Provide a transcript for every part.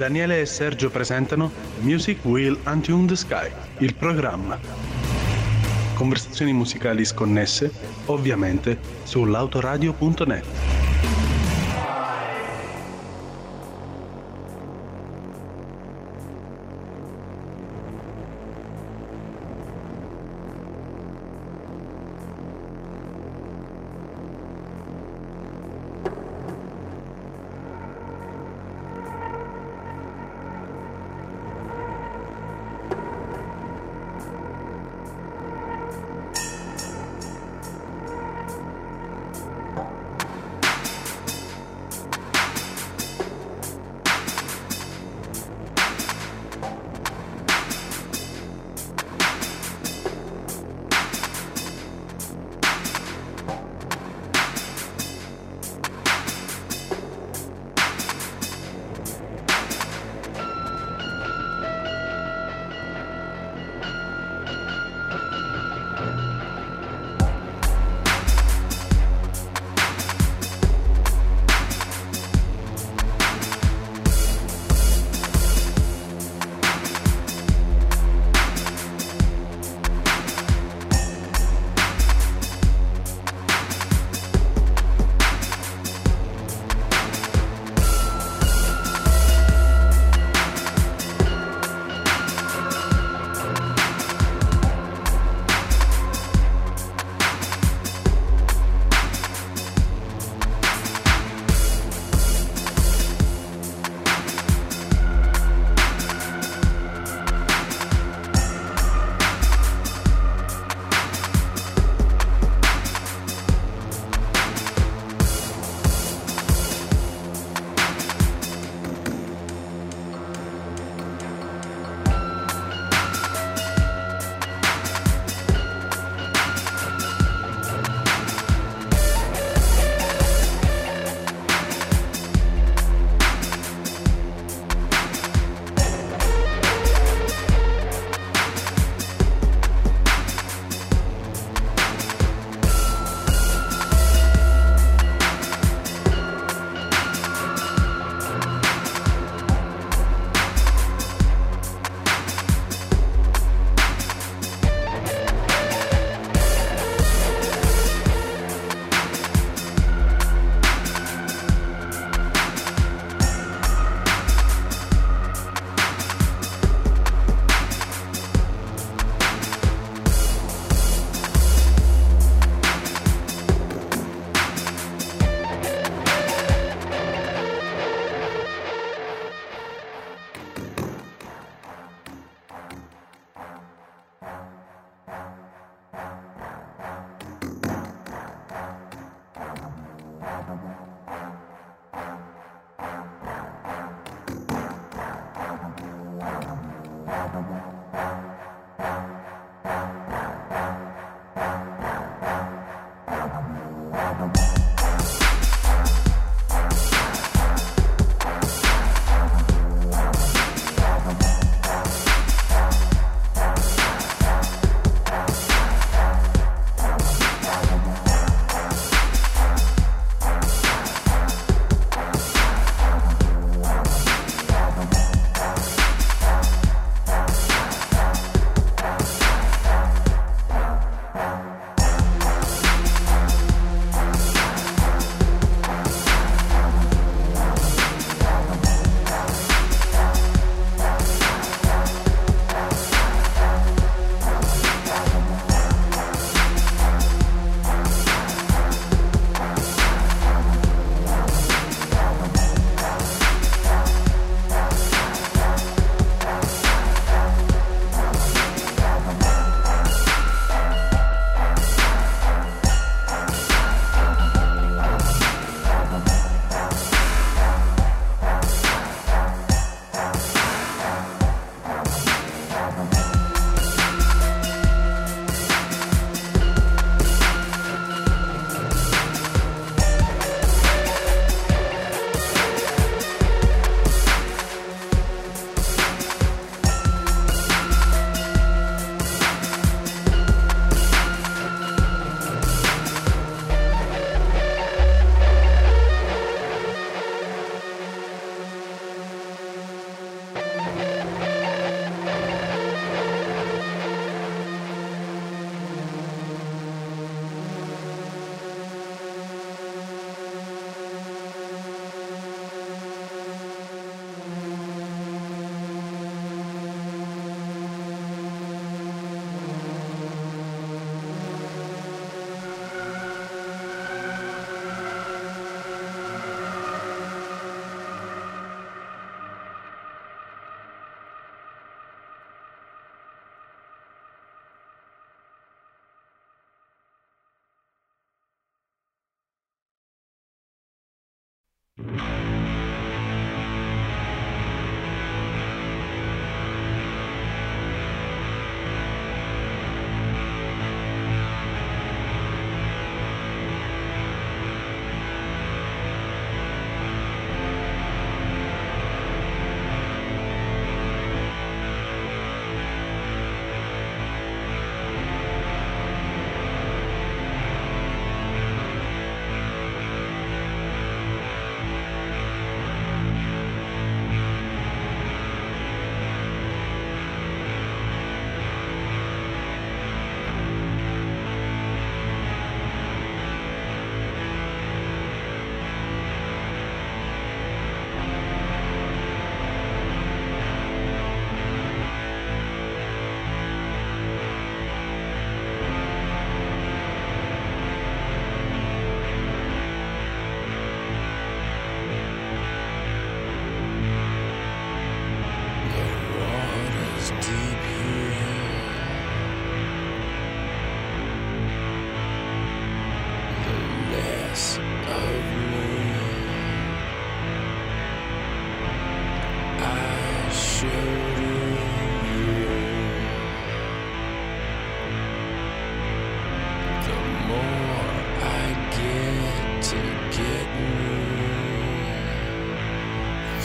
Daniele e Sergio presentano Music Will Untune the Sky, il programma. Conversazioni musicali sconnesse, ovviamente, sull'autoradio.net.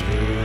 state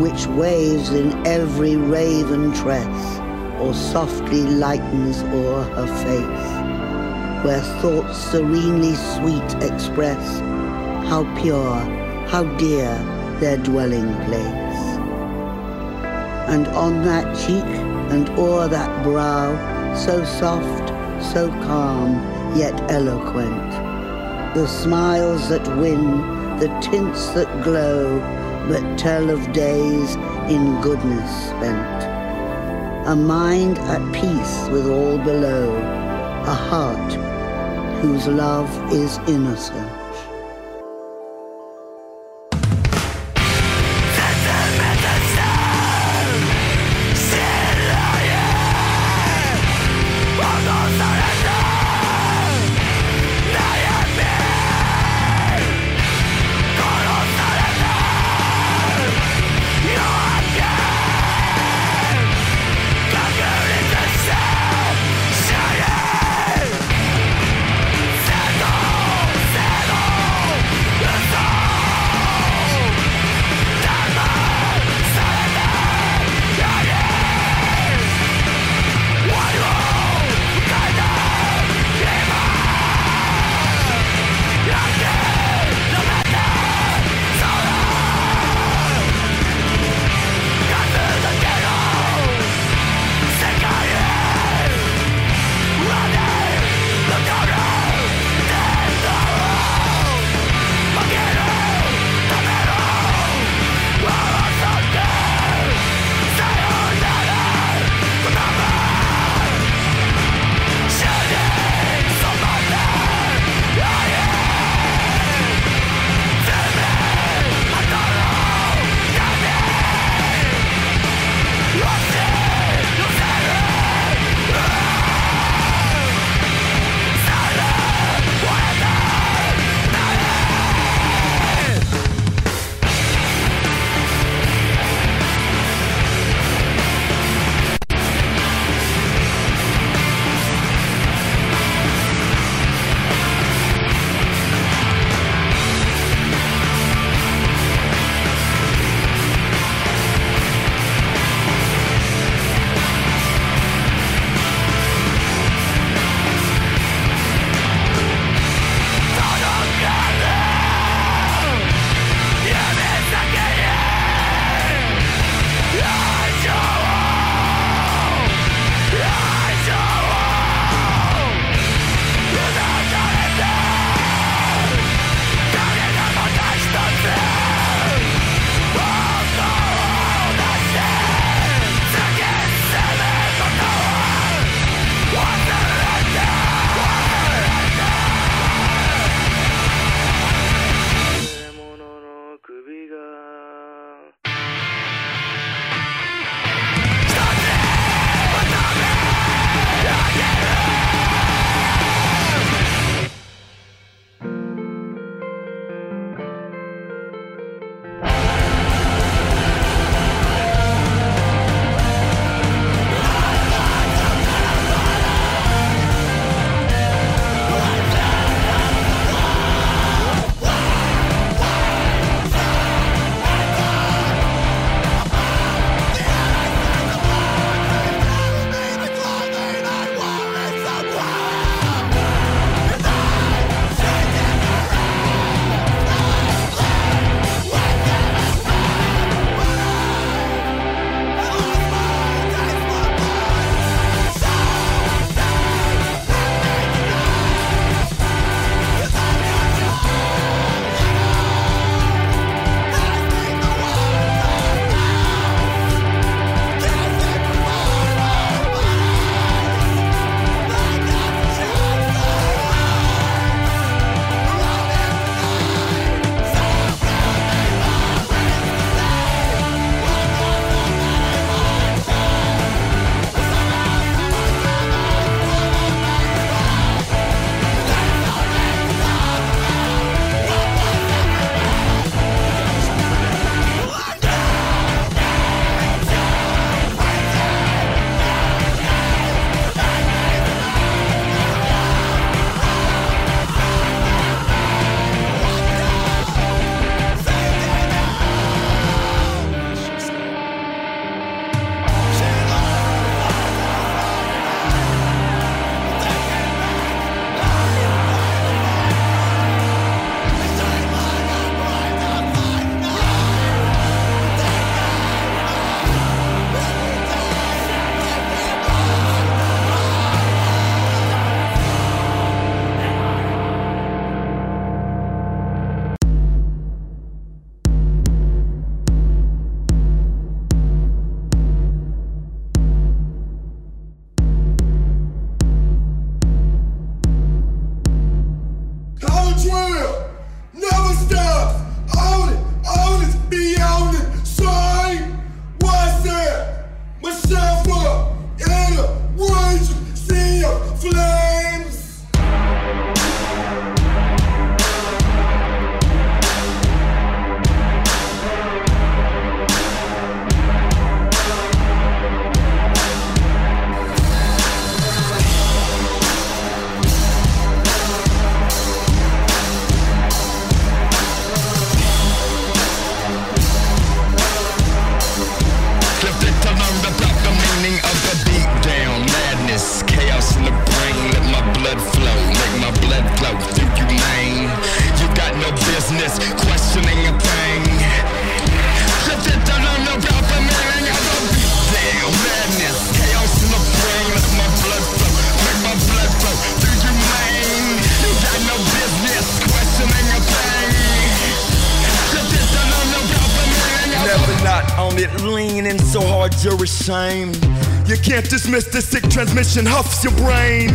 which waves in every raven tress, or softly lightens o'er her face, where thoughts serenely sweet express how pure, how dear their dwelling place. And on that cheek and o'er that brow, so soft, so calm, yet eloquent, the smiles that win, the tints that glow, but tell of days in goodness spent. A mind at peace with all below, a heart whose love is innocent. Hard you're ashamed. You can't dismiss the sick transmission, huffs your brain.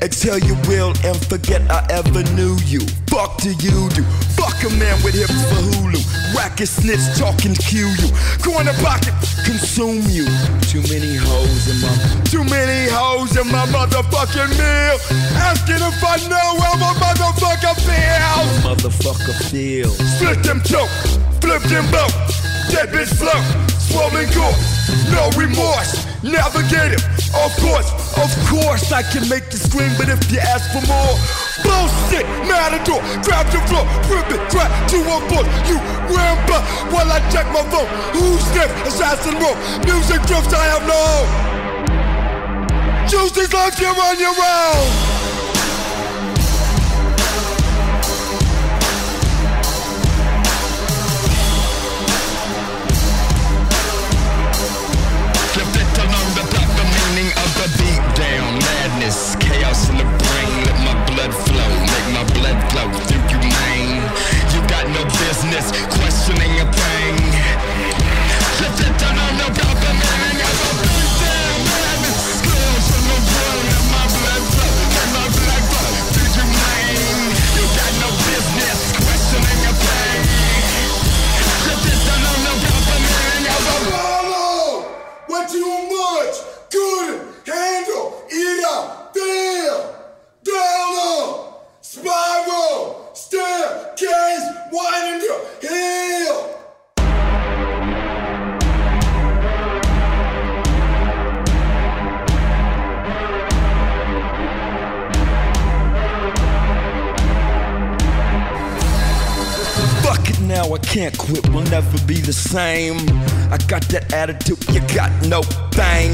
Exhale your will and forget I ever knew you. Fuck do you do? Fuck a man with hips for Hulu. Racket snitch talking cue you. Corner pocket consume you. Too many hoes in my too many hoes in my motherfucking meal. Asking if I know how my motherfucker feels. Motherfucker feels. Split them choke, flip them both. Dead bitch flow, swollen gore, no remorse. Navigate it, of course, of course I can make you scream, but if you ask for more, bullshit, matador, grab your floor, rip it, crack to a you ramble while I check my phone. Who's this? Assassin rope, music drifts I have no. Choose this life, you're on your own. Madness, chaos in the brain. Let my blood flow, make my blood flow through you, man. You got no business questioning a thing. The same. I got that attitude, you got no thing.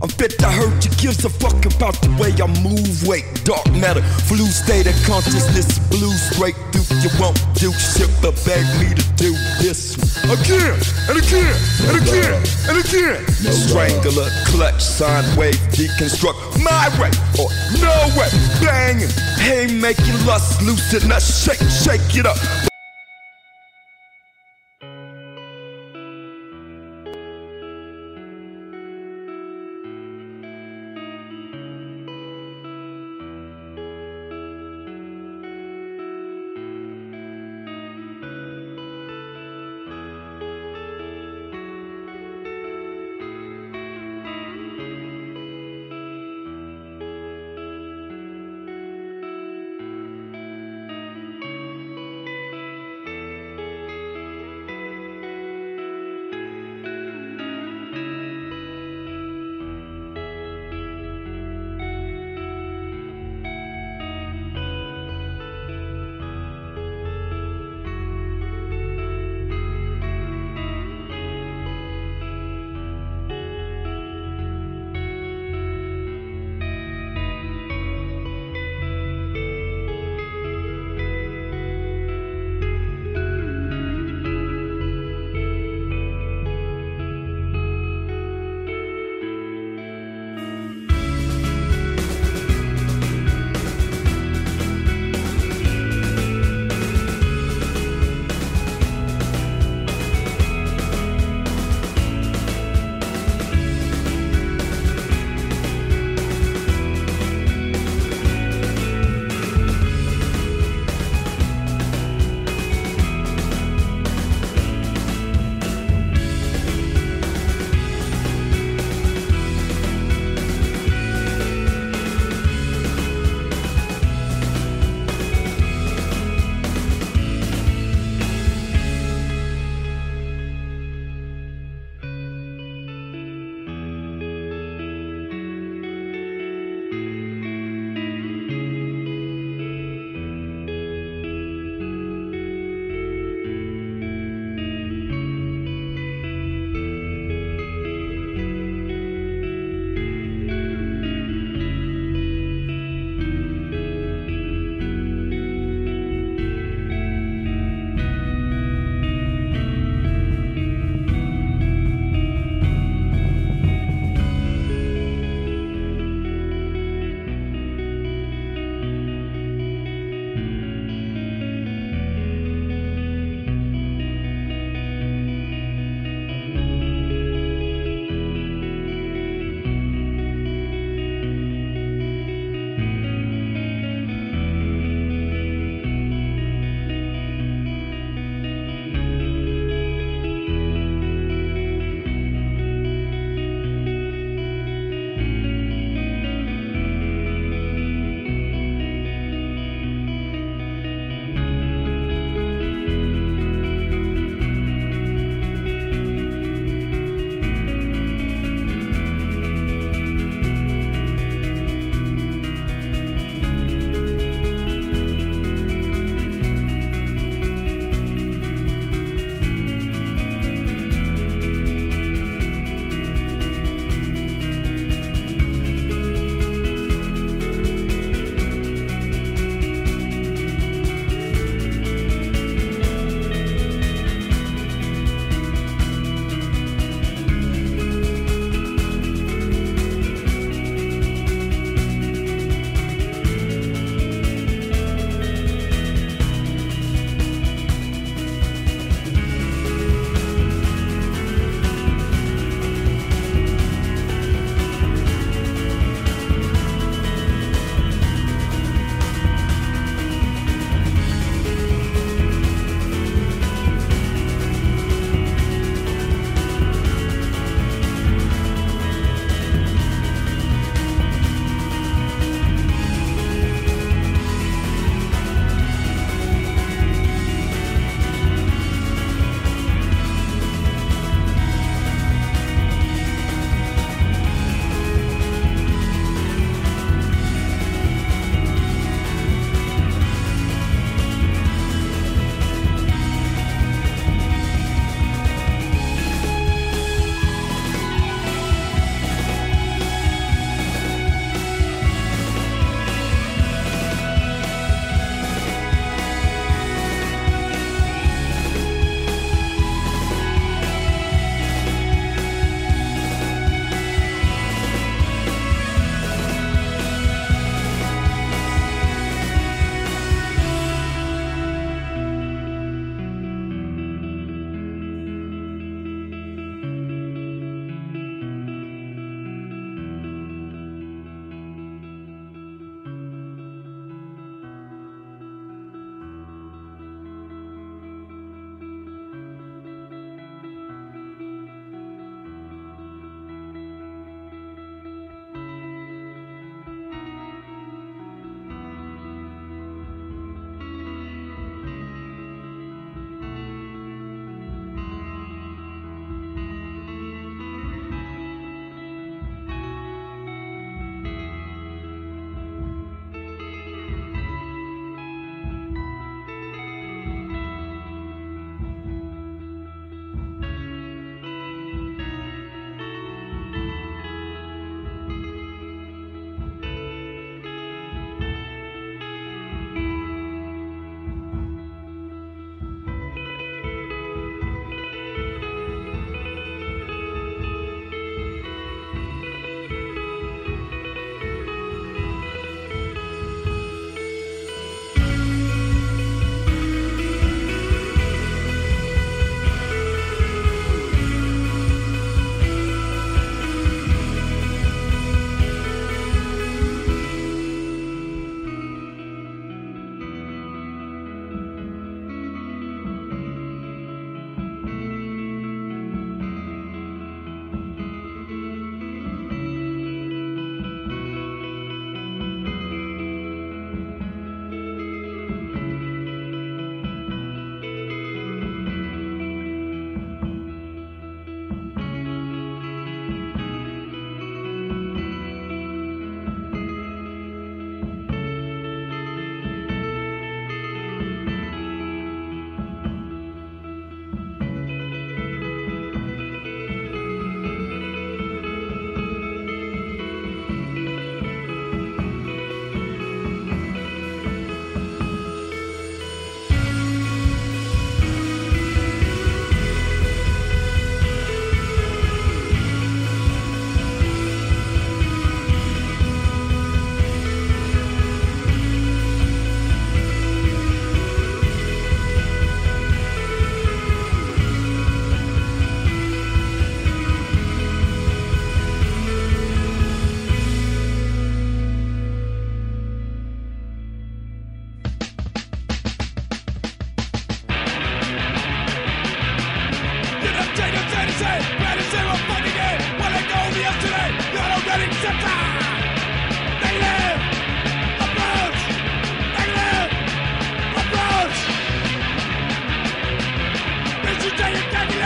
I'm fit to hurt you, gives a fuck about the way I move. Wait, dark matter, flu state of consciousness, blue straight through. You won't do shit but beg me to do this again and again and again and again. Strangler, clutch, sine wave, deconstruct my way or no way. Banging, hey, making lust, loosen us, shake, shake it up.